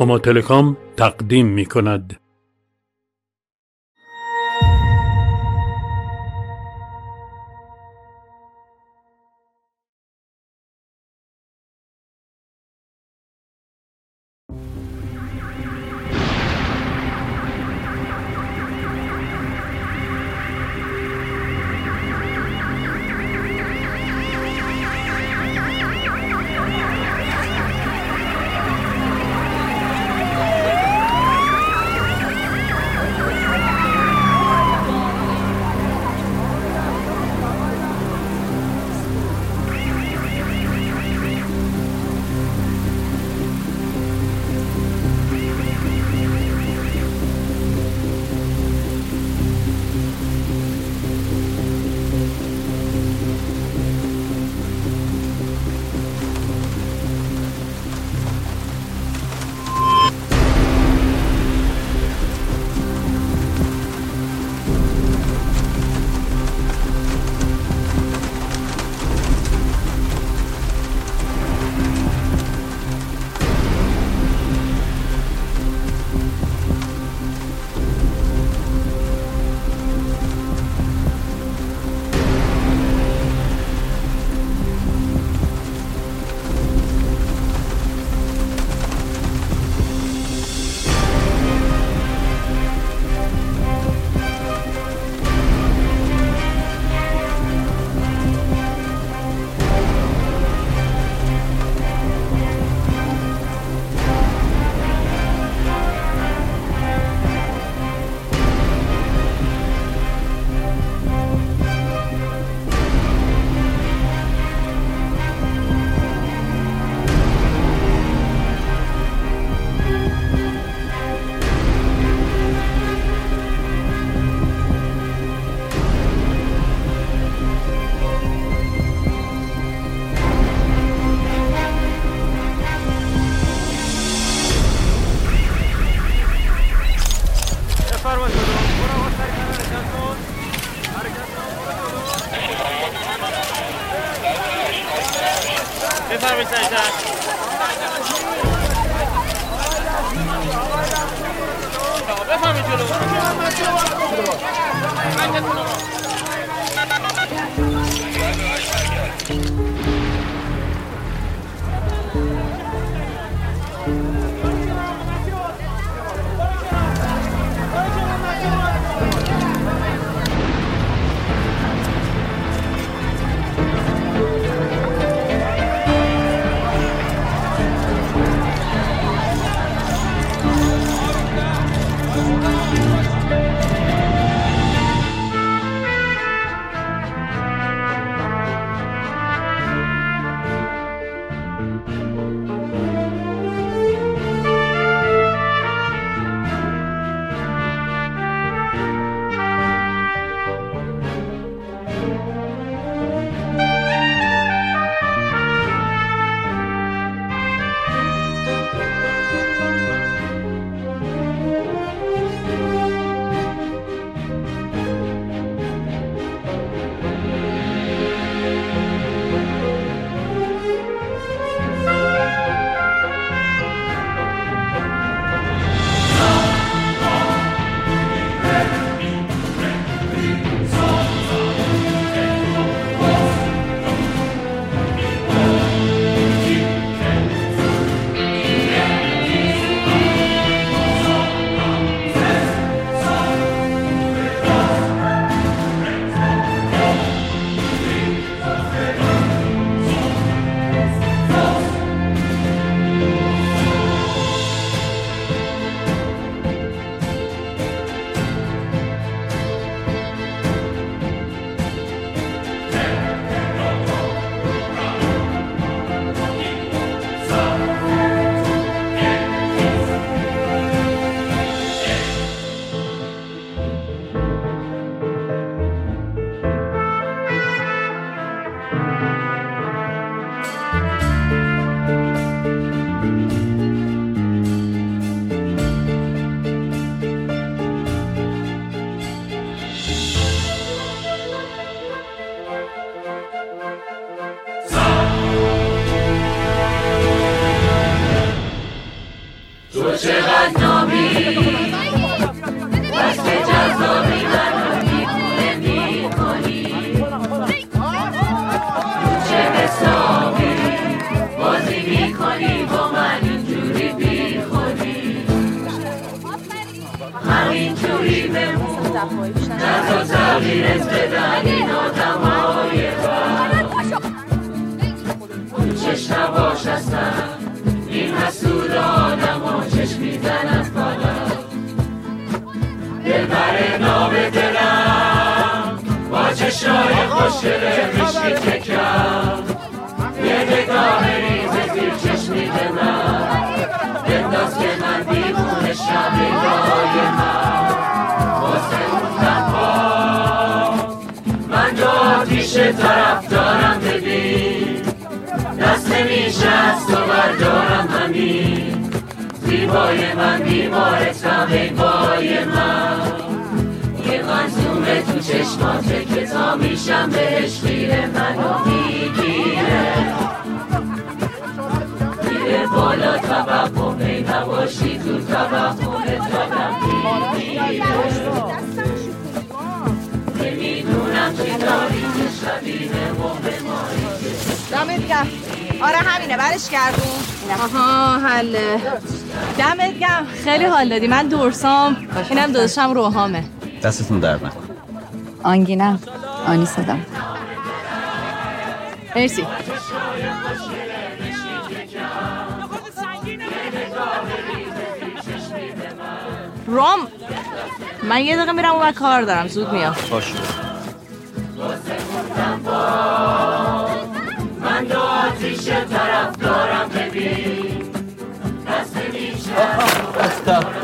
هما تلکام تقدیم می کند. دمت گرم. آره همینه برش گردون آها حله. دمت گرم. خیلی حال دادی. من دورسام اینم داداشم روحامه. دستتون در نکن آنگینم آنی صدام. مرسی. رام. من یه دقیقه میرم اون کار دارم. زود میام. باشه.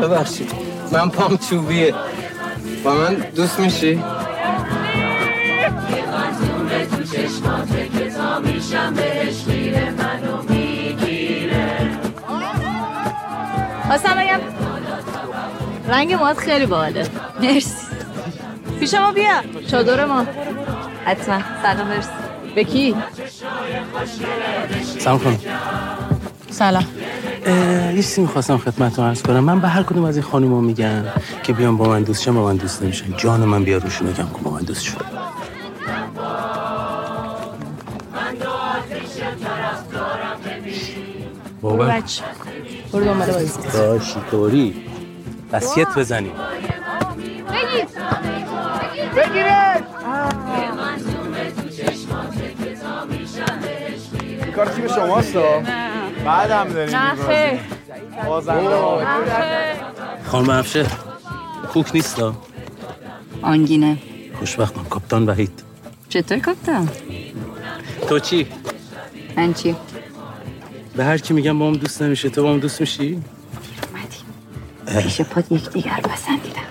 ببخشید. من پام چوبیه. با من دوست میشی؟ خواستم بگم رنگ موهات خیلی باحاله. مرسی. پیش ما بیا. چادر ما. حتما. سلام مرسی. به کی؟ سلام خانم. سلام. یه چیزی می‌خواستم خدمتتون عرض کنم. من به هر کدوم از این خانوما میگم که بیان با من دوست شن با من دوست نمیشن. جان من بیا روشون بگم که با من دوست شد بابا بچه برو دنبال بازی. داشی طوری وسیعت بزنیم کار تیم شماست بعد هم داریم نه. خانم افشه کوک نیست آنگینه. خوشبختم. کاپتان وحید. چطور کاپتان؟ تو چی؟ من چی؟ به هر کی میگم با هم دوست نمیشه. تو با هم دوست میشی؟ پیش پاد یکدیگر پسندیدم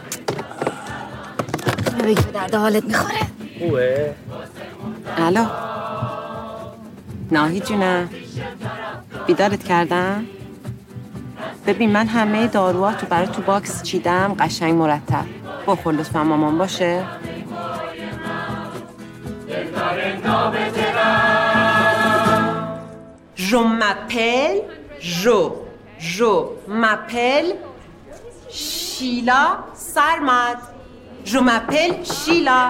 بگی به درد حالت می‌خوره. خوبه؟ الو. ناهی جونم. بیدارت کردم؟ ببین من همه داروهاتو برای تو باکس چیدم قشنگ مرتب. بخور لطفا مامان باشه. Je m'appelle Jo. Je m'appelle Sheila Sarmad. Je m'appelle Sheila.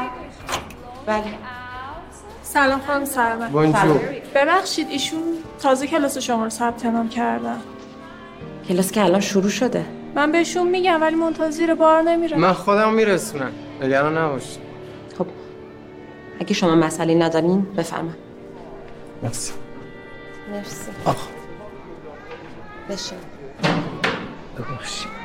بله. سلام خانم سرمد بونجور ببخشید ایشون تازه کلاس شما رو ثبت نام کردن کلاس که الان شروع شده. من بهشون میگم ولی منتظر بار نمیره من خودم میرسونم. نگران نباش خب. اگه شما مسئله ندارین بفرمایید. مرسی. مرسی. آخ. بشه. ببخشید.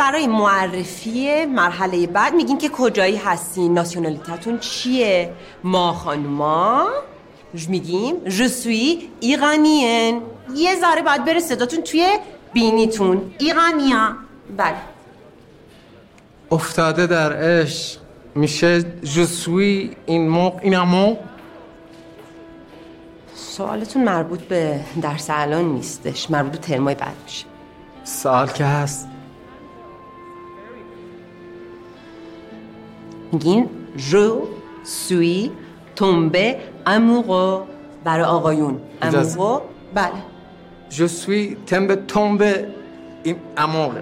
برای معرفی مرحله بعد میگین که کجایی هستین ناسیونالیتتون چیه؟ ما خانوما؟ میگیم je suis ایرانیین یه ذره باید بره صداتون توی بینیتون. ایرانیا. بله. افتاده در عشق. میشه جسوی این موق این امو سوالتون مربوط به درس الان نیستش. مربوط به ترمای بعد میشه. سوال که هست میگین je suis tombé amoureux برای آقایون amoureux بله Je suis tombé tombé in amour.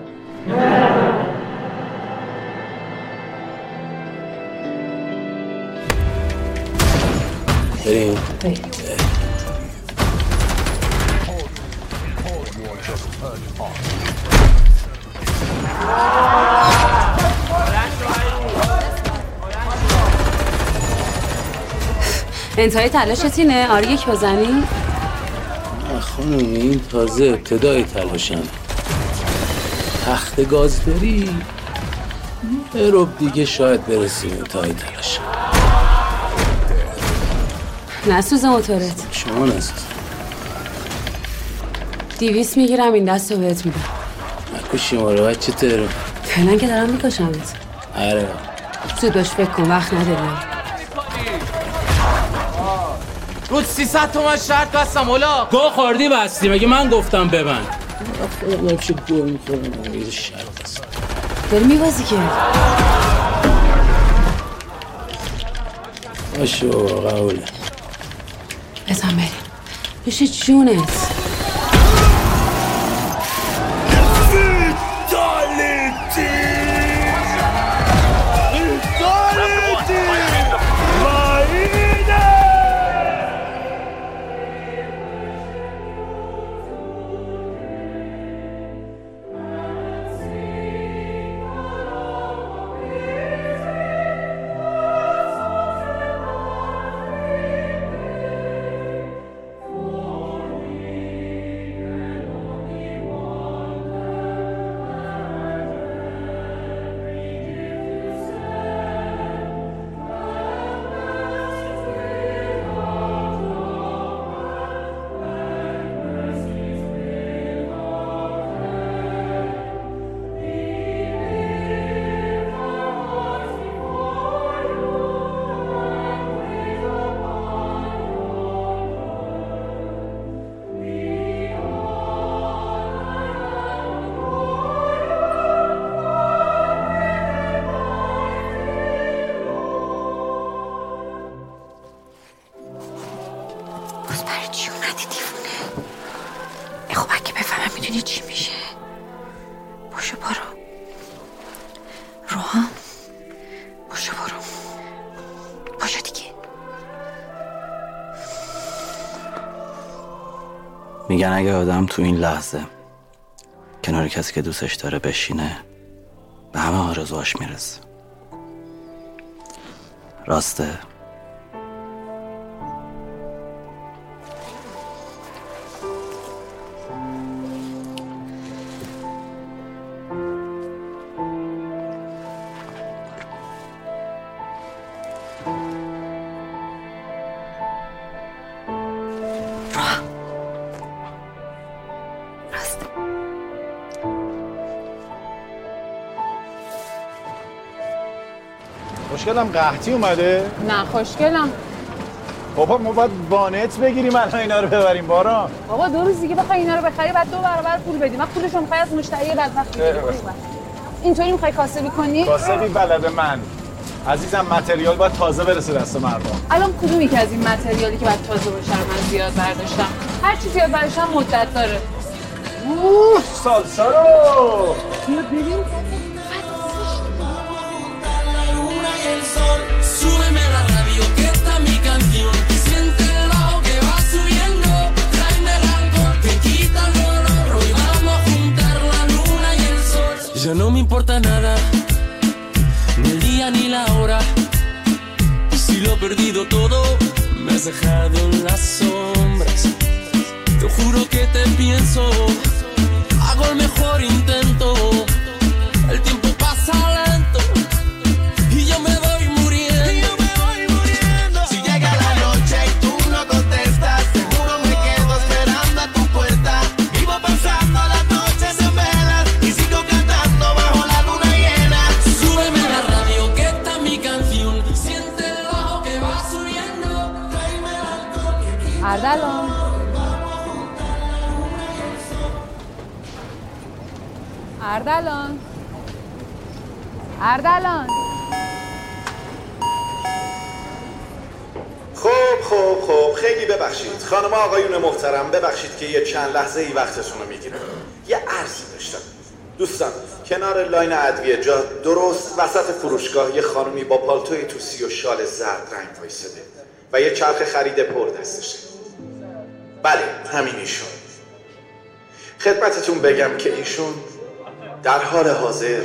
بریم انتهای تلاشت اینه آره یک بزنی. خانم این تازه ابتدای تلاشم. تخت گاز داری رب دیگه شاید برسیم انتهای تلاشم. نسوز موتورت. شما نسوز. دیویس می‌گیرم این دست رو بهت میدم. نکشی ما رو بچه ترو فعلا که دارم میکشمت. آره. زود باش فکر کن وقت نداریم بود 300 تومن شرط بستم اولا. گو خوردی بستی مگه من گفتم ببند. خودم چه گو می‌خورم یه شرط است داری میبازی که؟ باشه بابا قبوله. بزن بریم. پیش جونت میگن اگه آدم تو این لحظه کنار کسی که دوستش داره بشینه به همه آرزوهاش می‌رسه. راسته؟ مشکلم قحطی اومده؟ نه خوشگلم. بابا ما باید وانت بگیریم الان اینا رو ببریم باران. بابا دو روز دیگه بخوای اینا رو بخری بعد دو برابر پول بدی. من پولش رو می‌خوای از مشتری بدبخت. اینطوری می‌خوای کاسبی کنی؟ کاسبی بلد من. عزیزم متریال باید تازه برسه دست مردم. الان کدومی که از این متریالی که بعد تازه باشه من زیاد برداشتم؟ هر چی زیاد برداشتم مدت داره. اوه سالسا رو بیا ببین No me importa nada, ni el día ni la hora. Si lo he perdido todo, me has dejado en las sombras. Te juro que te pienso, hago el mejor intento. اردلان اردلان. اردلان. خب خب خب خیلی ببخشید. خانم آقایون محترم ببخشید که یه چند لحظه ای وقتتون رو می‌گیرم. یه عرضی داشتم. دوستان کنار لاین ادویه جا درست وسط فروشگاه یه خانمی با پالتوی توسی و شال زرد رنگ وایساده و یه چرخ خرید پر دستشه. بله همین ایشون خدمتتون بگم که ایشون در حال حاضر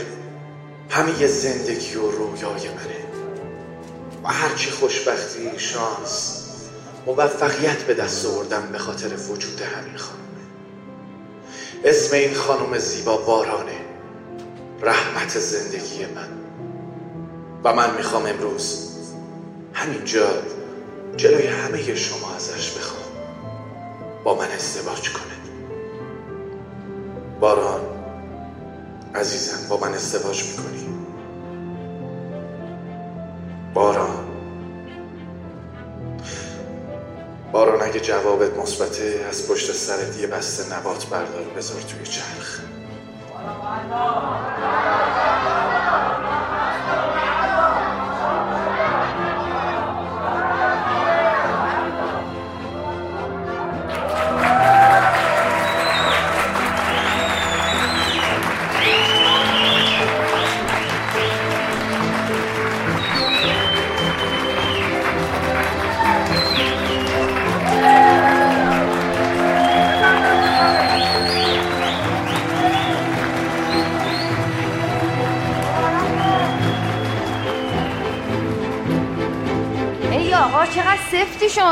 همه زندگی و رویای منه. و هرچی خوشبختی شانس موفقیت به دست آوردم به خاطر وجود همین خانم. اسم این خانم زیبا بارانه. رحمت زندگی من. و من می‌خوام امروز همینجا جلوی همه شما ازش بخوام. با من ازدواج کنه باران عزیزم با من ازدواج می‌کنی. باران. باران اگه جوابت مثبته از پشت سرت یه بسته نبات بردار بذار توی چرخ.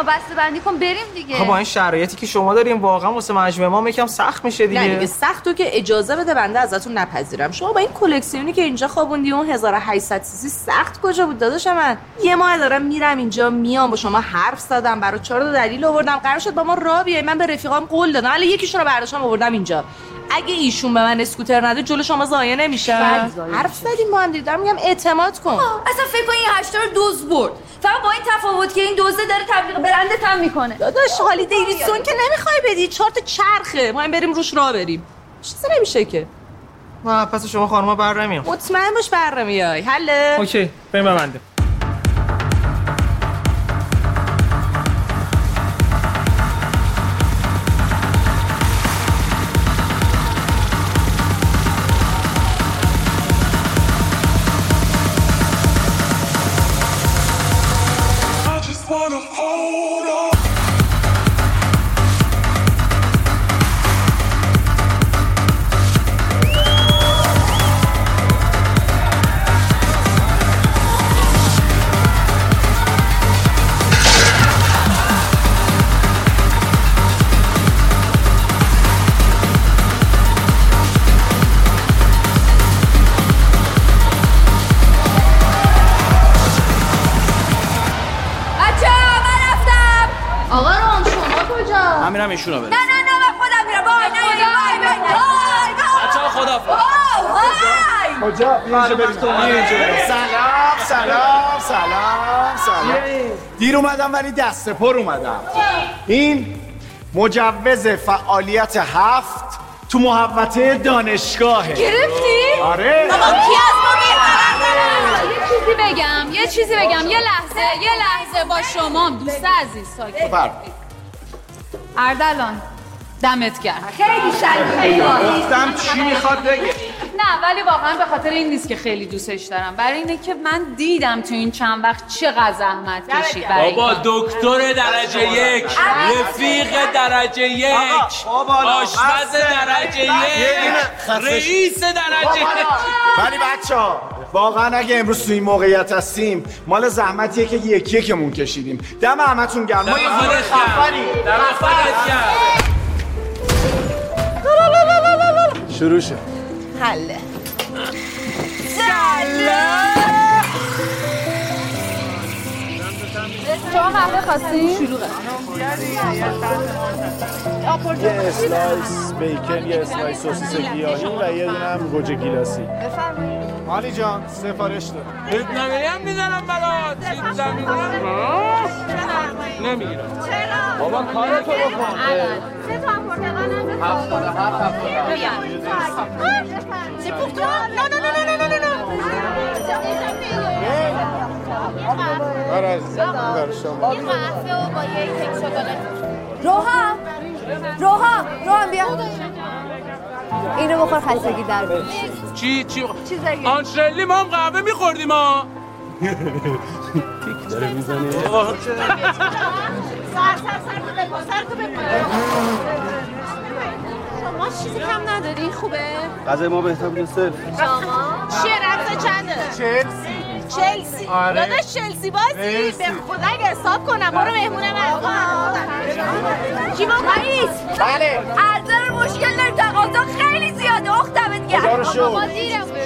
شما بسته بندی کن بریم دیگه. خب با این شرایطی که شما داریم واقعا واسه مجموعه ما یکم سخت میشه دیگه نه دیگه. سخت تو که اجازه بده بنده ازتون نپذیرم. شما با این کلکسیونی که اینجا خوابوندی اون 1800 سیسی سخت کجا بود داداش من؟ یه ماه دارم میرم اینجا میام با شما حرف زدم برای چهار تا دلیل آوردم. قرار شد با ما را بیای من به رفیقام قول دادم. ولی یکیشون رو برداشتم آوردم اینجا. اگه ایشون به من اسکوتر نده جلو شما ضایع نمیشه حرف زدیم با هم دیگه. دارم میگم اعتماد کن. اصلا فکر کن این هشتا رو دوز برد. فقط با این تفاوت که این دوزه داره تبلیغ برندت هم می‌کنه. داداش حالی دیویدسون که نمی‌خوای بدی. چهار تا چرخه. ما بریم روش راه بریم. چیزی نمیشه که. نه پس شما خانوما بر مطمئن باش بر میای حله؟ اوکی بریم ببنده ایشونو نه برم نه نه من خودم میرم. بای نه بای بای بای بچه‌ها خداحافظ. کجا؟ اینجا بریم. سلام سلام سلام سلام. دیر اومدم ولی دست پر اومدم. این مجوز فعالیت هفت تو محوطه دانشگاهه. گرفتی؟ آره. بابا کی از ما یه چیزی بگم یه چیزی بگم. یه لحظه یه لحظه با شما دوست عزیز ساکت. اردلان دمت گرم. خیلی شریفه گفتم چی می‌خواد بگه؟ نه ولی واقعا به خاطر این نیست که خیلی دوستش دارم. برای اینه که من دیدم تو این چند وقت چقدر زحمت کشید برای بابا. دکتر درجه یک. رفیق درجه یک. آشپز درجه یک. رئیس درجه یک. ولی بچه ها واقعا اگه امروز تو این موقعیت هستیم مال زحمتیه که یکی یکمون کشیدیم. دم همتون گرم. ما خودت گرم. شروع شد حله شما قهوه خواستین؟ شلوغه یه اسلایس بیکن یه اسلایس سوسیس گیاهی و یه دونه هم گوجه گیلاسی. مالی جان سفارش دار بهت نمیگم می‌زنم برات چیز زمین نمی‌گیرم بابا کارتو بکن. سه تا پرتقال هم هفتاد هفت هفتاد toi Non, non, non, non, non, non, non, non بر از بر شما. یه قهوه و با یه کیک شکلات. روحا! روحا! روحا بیا. اینو بخور خستگی در بیاد چی چی. آنشلی ما هم قهوه میخوردیم ها. داره می‌زنه. سر سر سر تو بکن سر تو بکن شما چیزی کم نداری؟ خوبه؟ غذای ما بهتر بود سر شما؟ چیه؟ رقص چنده؟ چلسی. چلسی. آره. داداش چلسی بازی. به خدا اگه حساب کنم. برو مهمون من کی با رئیس بله. ارزل مشکل داریم تقاضا خیلی زیاده. اختمت دیرم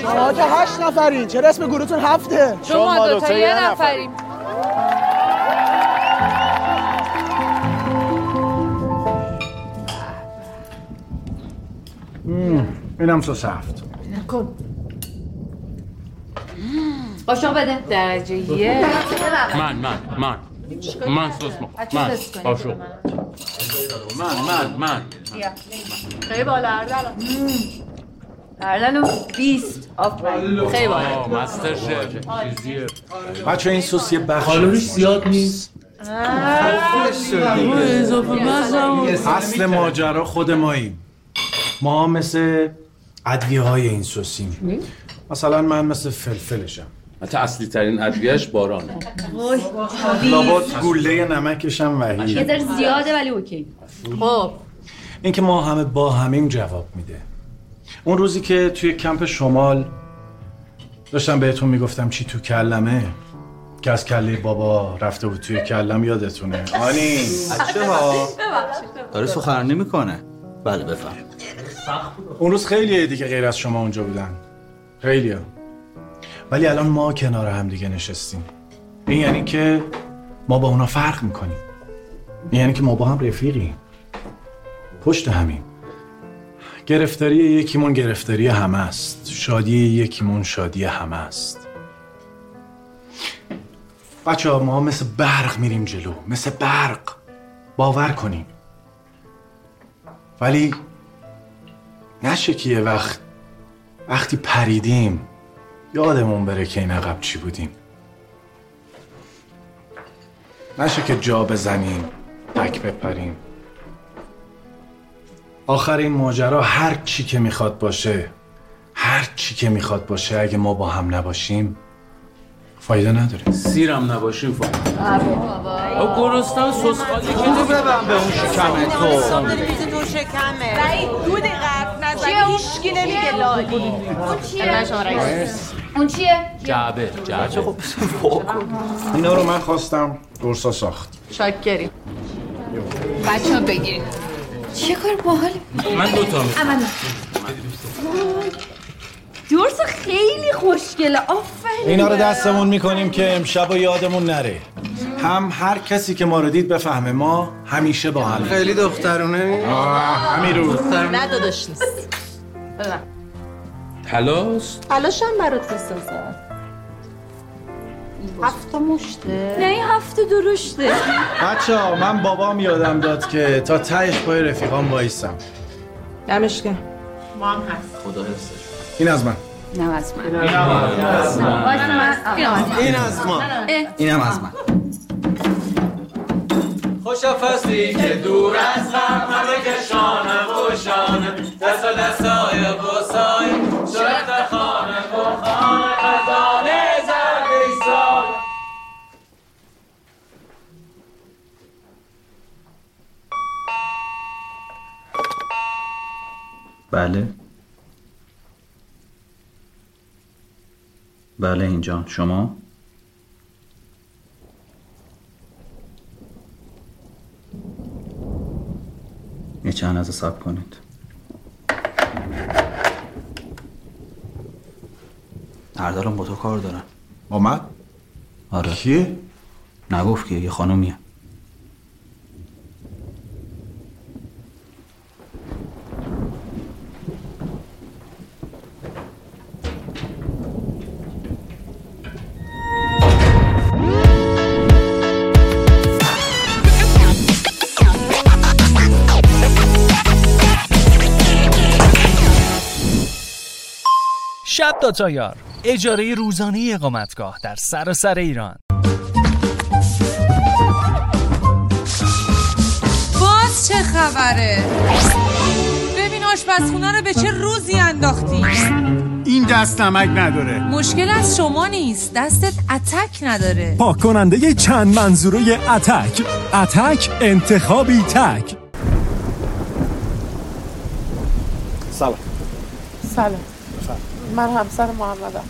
شما که هشت نفرین. چرا اسم گروهتون هفته؟ چون ما دوتا یه نفریم. اینم سس هفت قاشق بده. درجه یه من من من. من سوس ما بچه من. قاشق من من من. خیلی بالا اردلان. اردلان بیست. آفرین. خیلی بالا. مستر شف بچه این سس یه بخش کالریش زیاد نیست. اصل ماجرا خود ماییم. ما مثل ادویه های این سسیم مثلا من مثل فلفلشم. حتی اصلی ترین ادویهش بارانه لابد گوله نمکشم یه وحید ذره زیاده ولی اوکی. خب. اینکه ما همه با همیم جواب میده. اون روزی که توی کمپ شمال داشتم بهتون می‌گفتم چی تو کلمه که از کله بابا رفته بود توی کلم یادتونه. آنی. چه ها داره سخنرانی می‌کنه. بله بفهم اون روز خیلی دیگه غیر از شما اونجا بودن. خیلی ولی الان ما کنار هم دیگه نشستیم. این یعنی که ما با اونا فرق می‌کنیم. این یعنی که ما با هم رفیقیم. پشت همیم. گرفتاری یکیمون گرفتاری همه است. شادی یکیمون شادی همه است. بچه ها ما مثل برق میریم جلو. مثل برق. باور کنیم ولی نشه که یه وقت وقتی پریدیم یادمون بره که این عقب چی بودیم. نشه که جا بزنیم تک بپریم. آخر این ماجرا هر چی که می‌خواد باشه هر چی که می‌خواد باشه اگه ما با هم نباشیم فایده نداره. سیرم نباشیم فقط آه گرسنه سس خالی که ببن به اون شکم تو. تو شکمه. دو دقیقه. هیچکی نمیگه لالی اون چیه؟ اون چیه؟ جعبه جعبه اینا رو من خواستم درسا ساخت شاکری بچه ها بگیرید چه کار باحالی من دوتا می‌خوام. دورس خیلی خوشگله آفرین اینا رو دستمون می‌کنیم که امشب و یادمون نره هم هر کسی که ما رو دید بفهمه ما همیشه با هم خیلی دخترونه همین رو نه داداش نیست ببین تلاست تلاشم برات بسازم هفت مشته. نه این هفته درشته. بچه ها من بابام یادم داد که تا تهش پای رفیقام وایسم. دمش گرم. ما هم هست. خدا حفظش. این از من. نه از من. وایسا من اینم این از ما اینم از من. خوش فصلی که دور از غم همه کشانه و شانه دست و بله. بله اینجا. شما؟ یه چند صبر کنید. اردارم با تو کار دارن آمد؟ آره. کیه؟ نگفت که یه خانومیه. شب داتایار اجاره روزانه اقامتگاه در سراسر سر ایران. باز چه خبره؟ ببین آشپزخونه رو به چه روزی انداختی؟ این دست نمک نداره. مشکل از شما نیست. دستت اتک نداره. پاک کننده چند منظوره اتک. اتک انتخابی تک. سلام. سلام. من همسر محمدم.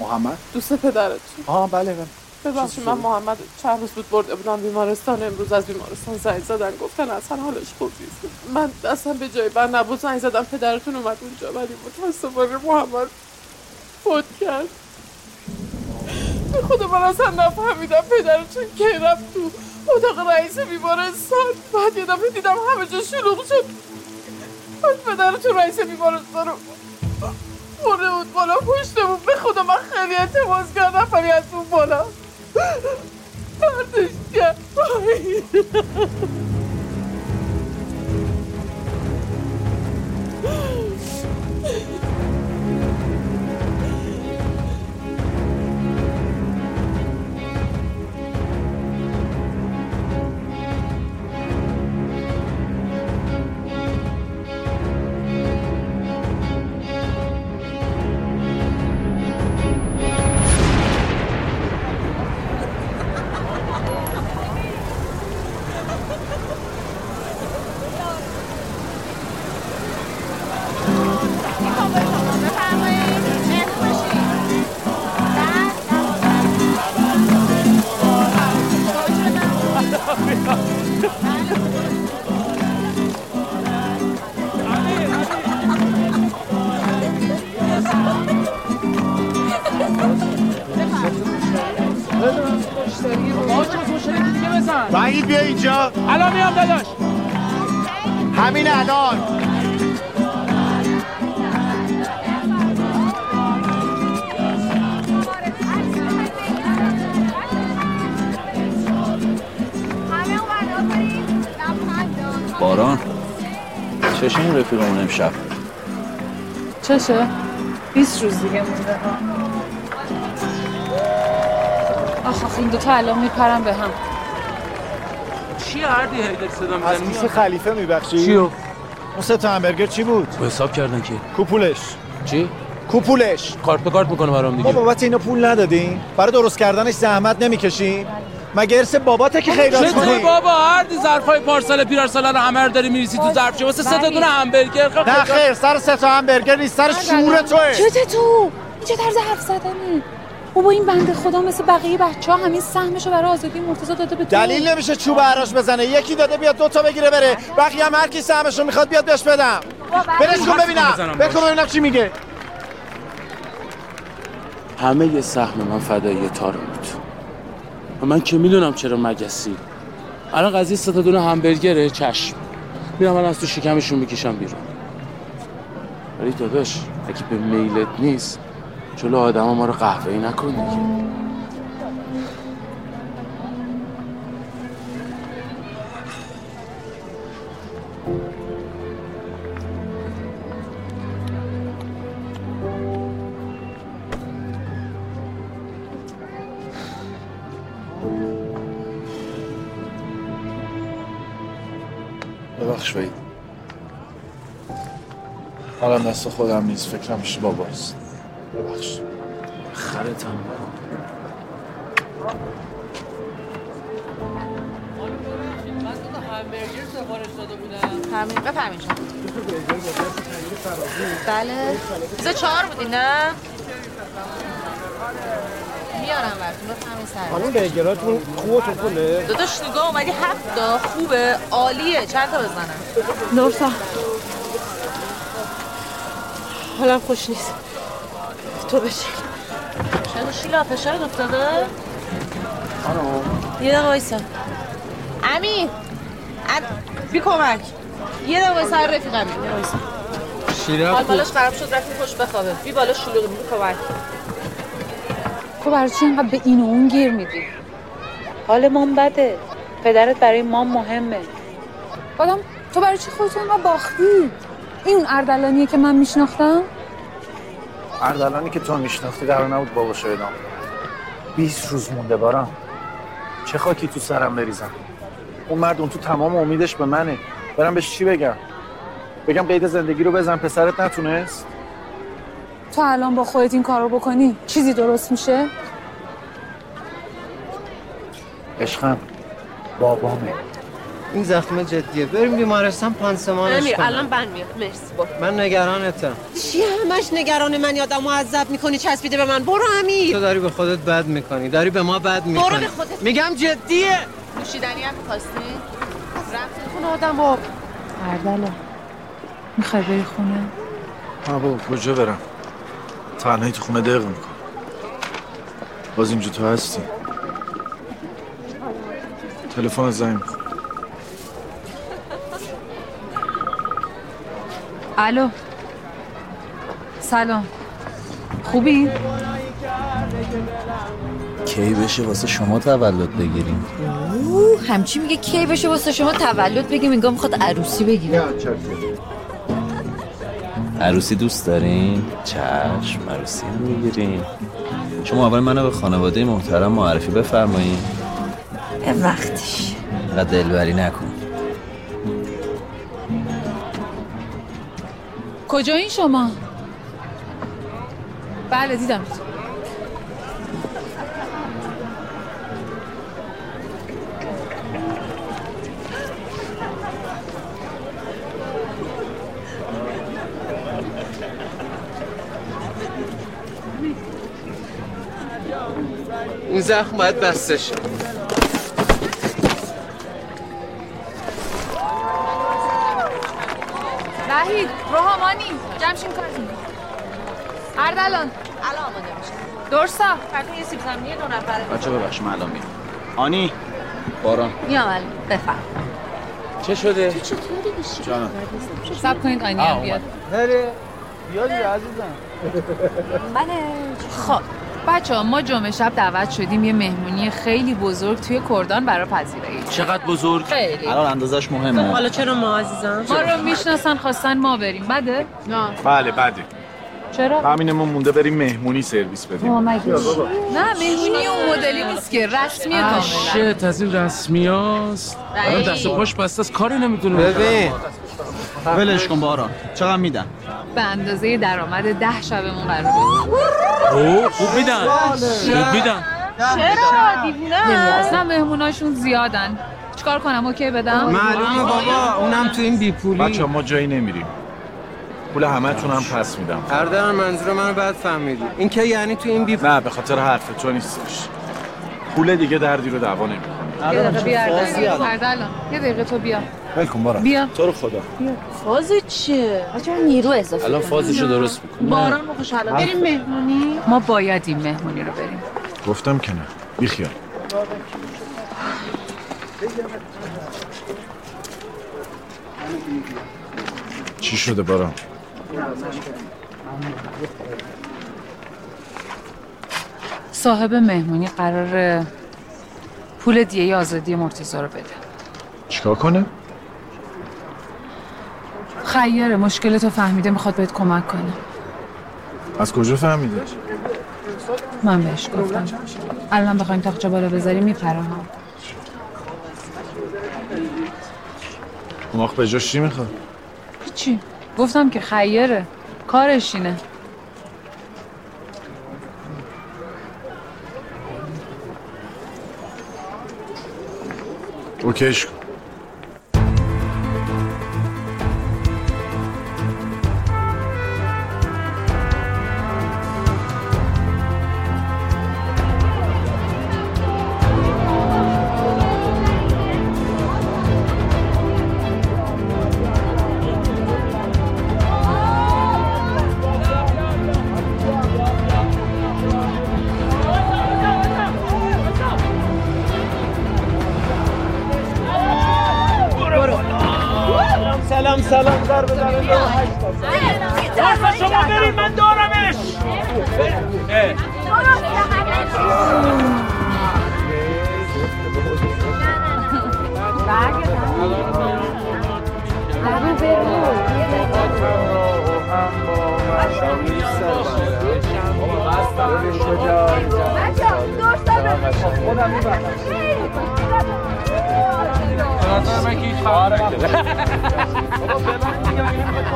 محمد؟ دوست پدرتون آه بله بله. ببخشید من محمد چند روز بود برده بودم بیمارستان امروز از بیمارستان زنگ زدن گفتن اصلا حالش خوب نیست. من اصلا به جای بر نبود زنگ زدم پدرتون اومد اونجا ولی متاسفانه محمد فوت کرد. به خدا من اصلا نفهمیدم پدرتون کی رفت تو اتاق رئیس بیمارستان. بعد یه دفعه دیدم همه جا شلوغ شد. بعد پدرتون رئیس بیمارستان رو برده بود بالا پشته بود. به خدا من خیلی اعتماس کردم ولی از اون بالا. دردش کرد اینجا. الان میام داداش. همین الان. باران. چشه این رفیقمون امشب. چشه؟ 20 روز دیگه مونده. ها آخ آخ این دوتا الان میپرم به هم. چی هردی هیدر صدا از می‌زنی کیسه خلیفه میبخشی؟ چیو؟ اون سه تا همبرگر چی بود؟ با حساب کردن که. کوپولش. چی؟ کوپولش. کارت به کارت می‌کنه برام ما دیگه بابت اینا پول ندادین برای درست کردنش زحمت نمی‌کشین. مگه ارث باباته که خیرات چطور کنی؟ بابا؟ هردی ظرفای پارسال پیرارسال رو همه رو داری میریسی تو ظرف واسه سه تا دونه همبرگر. خب نه خیر سر سه تا همبرگر نیست سر شور توه. چته تو؟ چه طرز حرف زدنی؟ بابا این بنده خدا مثل بقیه بچه ها همین سهمشو برای آزادی مرتضی داده به دلیل نمیشه چوب عراش بزنه. یکی داده بیاد دو تا بگیره بره. بقیه هم هر کی سهمشو می‌خواد بیاد بهش بدم. برش کن ببینم. بکن ببینم چی میگه. همه یه سهم من فدایی تار بود. و من که می‌دونم چرا مگسی. الان قضیه سه تا دونه همبرگره چشم. میرم الان از تو شکمشون می‌کشم بیرون. ولی داداش اگه به میلت نیست جلو آدم ما رو قهوه‌ای نکن دیگه. ببخش حالا دست خودم نیست فکرم پیش باباست خرتم همین شما بله. چیز چهار بودی نه؟ میارم براتون بفهمین سر. خانم برگراتون خوب تو کله؟ داداش نگاه اومدی هفت تا خوبه عالیه. چند تا بزنم؟ نورسا حالم خوش نیست. تو بشین. شیلا فشارت افتاده؟ خانم یه دقیقه وایسا. امین ام... بی کمک. یه دقیقه وایسا رفیقم یه دقیقه وایسا. حال بالاش خراب شد رفتی خوش بخوابه. بی بالا شلوغی بی کمک. تو برای چی اینقدر به این و اون گیر میدی؟ حال مام بده. پدرت برای مام مهمه. آدم تو برای چی خودتو اینقدر باختی؟ این اون اردلانیه که من میشناختم؟ اردلانی که تو میشناختی قرار نبود باباشو ادام 20 روز مونده بارم چه خاکی تو سرم بریزم؟ اون مرد اون تو تمام امیدش به منه. برم بهش چی بگم؟ بگم قید زندگی رو بزن پسرت نتونست؟ تو الان با خودت این کارو بکنی چیزی درست میشه؟ عشقم بابامه. این زخم جدیه. بریم بیمارستان پانسمانش امیر کنم الان بند میاد. مرسی برو. من نگرانتم. چی همش نگران من یادم معذب می‌کنی چسبیده به من. برو امیر. تو داری به خودت بد می‌کنی. داری به ما بد می‌کنی. به خودت. میگم جدیه. نوشیدنی هم می‌خواستی؟ رفت خونه آدم با اردلا می‌خوای بری خونه؟ نه بابا کجا برم؟ تنهایی تو خونه دق میکن باز اینجا تو هستی. تلفن زنگ می‌خوره. الو. سلام. خوبی؟ کی بشه واسه شما تولد بگیریم؟ اوه همچی میگه کی بشه واسه شما تولد بگیم انگار می‌خواد عروسی بگیره. عروسی دوست دارین؟ چشم عروسی هم می‌گیریم شما اول منو به خانواده محترم معرفی بفرمایین. به وقتش. و دلبری نکن. کجا این شما؟ بله دیدم این زخم باید بسته شه وحید روحامانی جمشین کاری اردلان. الان آماده میشه درسا. فقط یه سیب زمینی دو نفره. بچه ببخش من الان میام آنی؟ باران. میام الان. بفهم چه شده؟ جانم. سب کنید آینی هم بیاد. نره بیادی عزیزم. خب. بچه ها ما جمعه شب دعوت شدیم یه مهمونی خیلی بزرگ توی کردان برای پذیرایی. چقدر بزرگ؟ خیلی. الان اندازش مهمه. حالا چرا ما عزیزم؟ ما رو می‌شناسن خواستن ما بریم. بده؟ نه. بله بده. چرا؟ همینمون مونده بریم مهمونی سرویس بدیم. نه مهمونی اون مدلی نیست که رسمی کاملا. شت از این رسمی هاست. الان دست و پاش بسته از کاری نمی‌تونه ببین. ولش کن باران چقدر میدن؟ به اندازه درآمد ده شبمون قرار اوه خوب میدن. خوب میدن. چرا؟ دیوونه. اصلا مهموناشون زیادن. چیکار کنم؟ اوکی بدم؟ معلومه بابا اونم تو این بیپولی بچه ما جایی نمیریم. پول همه تون هم پس میدم. اردلان منظور منو بعد فهمیدی. این که یعنی تو این بیپولی نه به خاطر حرف تو نیستش. پول دیگه دردی رو دعوا نمی‌کنه. یه دقیقه بیا اردلان اردلان. یه دقیقه تو بیا. ول کن بارا بیا. تو رو خدا. فاز چیه؟ بچه نیرو اضافه الان. فازشو درست می‌کنه باران رو خوش الان بریم مهمونی. ما باید این مهمونی رو بریم. گفتم که نه. بیخیال. چی شده باران؟ صاحب مهمونی قرار پول دیه آزادی مرتضی رو بده. چیکار کنه؟ خیره مشکل تو فهمیده می‌خواد بهت کمک کنه. از کجا فهمیده؟ من بهش گفتم. الان بخوایم تاقچه بالا بذاریم میپره ها. اون به جاش چی می‌خواد؟ هیچی گفتم که خیره کارش اینه. اوکیش کن.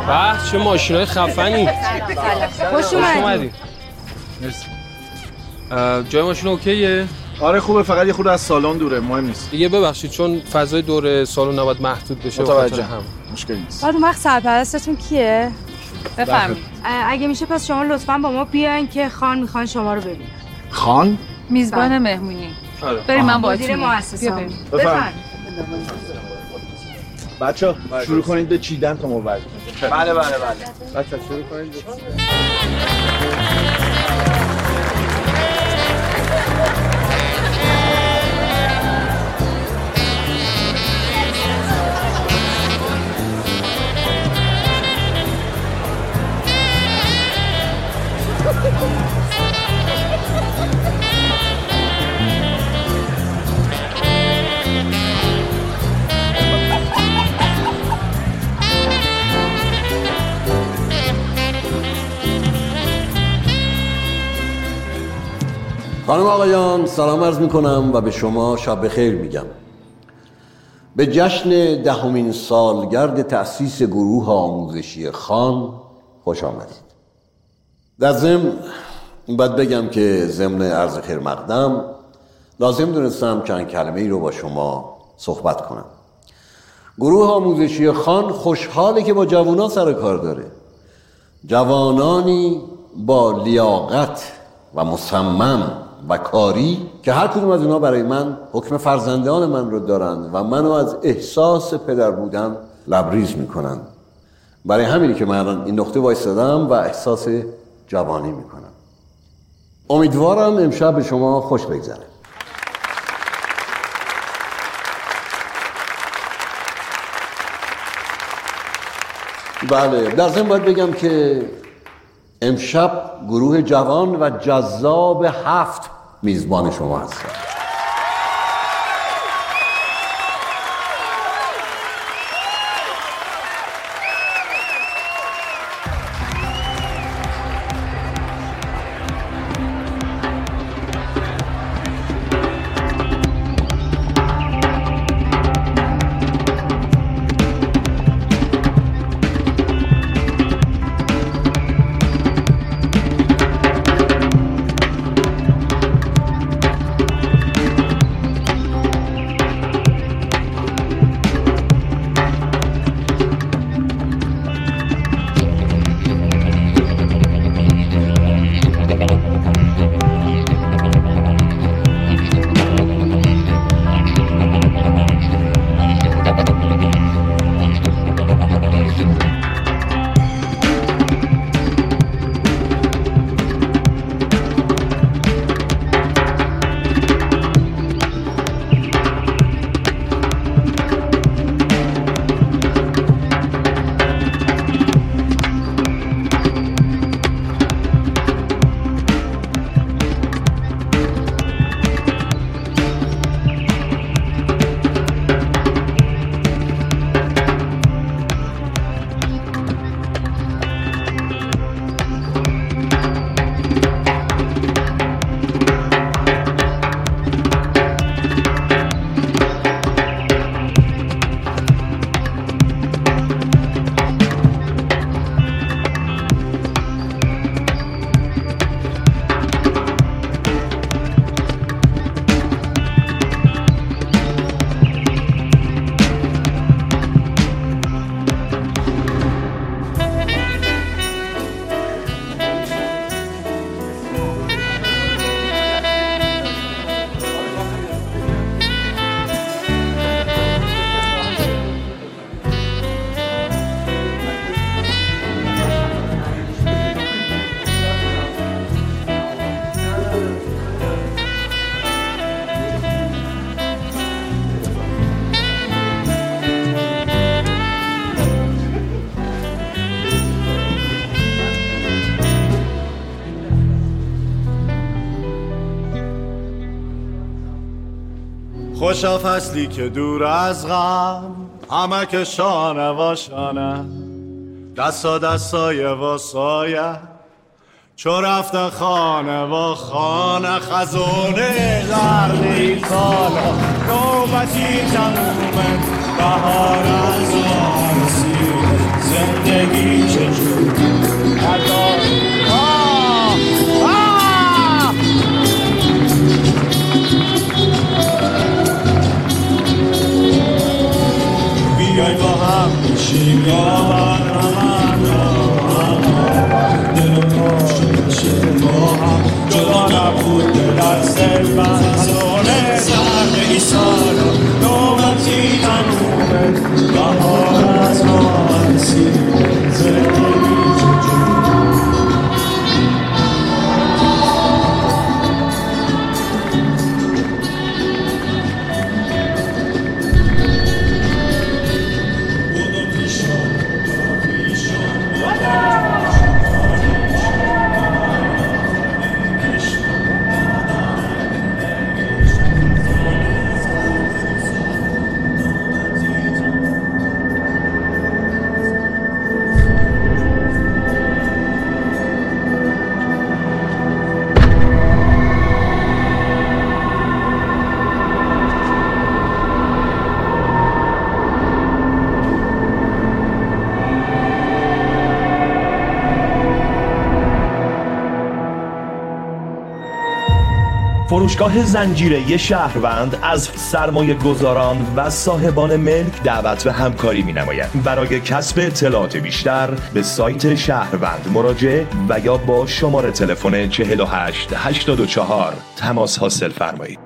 به چه ماشینای خفنی. خوش اومدی. مرسی. جای ماشین اوکیه؟ آره خوبه فقط یه خورده از سالن دوره مهم نیست. دیگه ببخشید چون فضای دور سالن نباید محدود بشه متوجه. هم. مشکلی نیست. بعد اون وقت سرپرستتون کیه؟ بفرمایید. اگه میشه پس شما لطفا با ما بیاین که خان می‌خوان شما رو ببینن. خان؟ میزبان مهمونی. آره. بریم من با مدیر مؤسسه. بفرمایید. بچه شروع کنید به چیدن تا ما بله بله بله. بچه شروع کنید خانم آقایان سلام عرض می کنم و به شما شب خیر میگم. به جشن دهمین سالگرد تأسیس گروه آموزشی خان خوش آمدید. در ضمن باید بگم که ضمن عرض خیر مقدم لازم دونستم چند کلمه ای رو با شما صحبت کنم. گروه آموزشی خان خوشحاله که با جوانان سر کار داره. جوانانی با لیاقت و مصمم و کاری که هر کدوم از اونها برای من حکم فرزندان من رو دارند و منو از احساس پدر بودن لبریز می‌کنن. برای همینی که من این نقطه وایستادم و احساس جوانی می‌کنم. امیدوارم امشب به شما خوش بگذره. بله در ضمن باید بگم که امشب گروه جوان و جذاب هفت میزبان شما هستن خوشا فصلی که دور از غم همه که شانه و شانه دستا دستای و سایه چو رفته خانه و خانه خزونه زرد سالا نوبتی تمومه بهار از رسید زندگی. فروشگاه زنجیره شهروند از سرمایه گذاران و صاحبان ملک دعوت به همکاری می نماید برای کسب اطلاعات بیشتر به سایت شهروند مراجعه و یا با شماره تلفن 48 84 تماس حاصل فرمایید.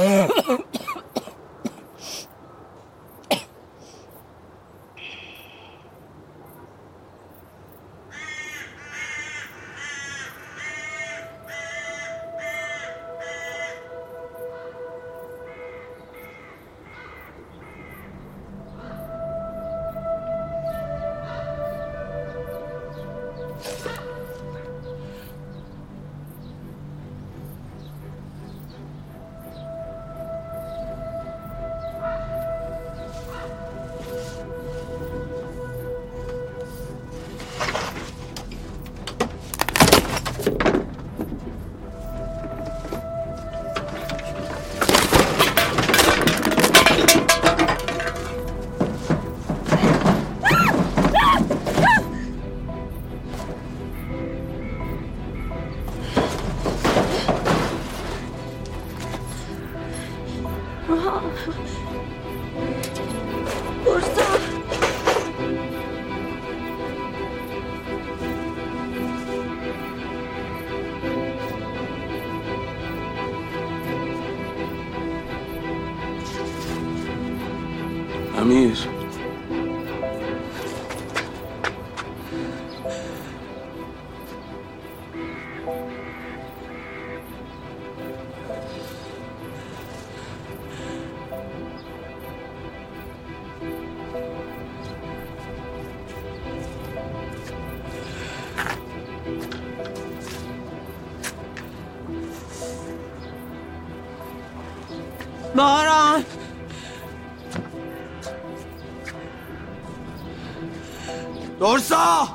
Mm-hmm. درسا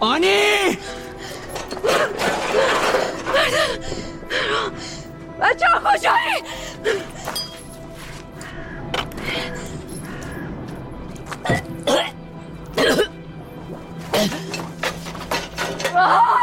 آنی بچه ها کجایی؟ آه!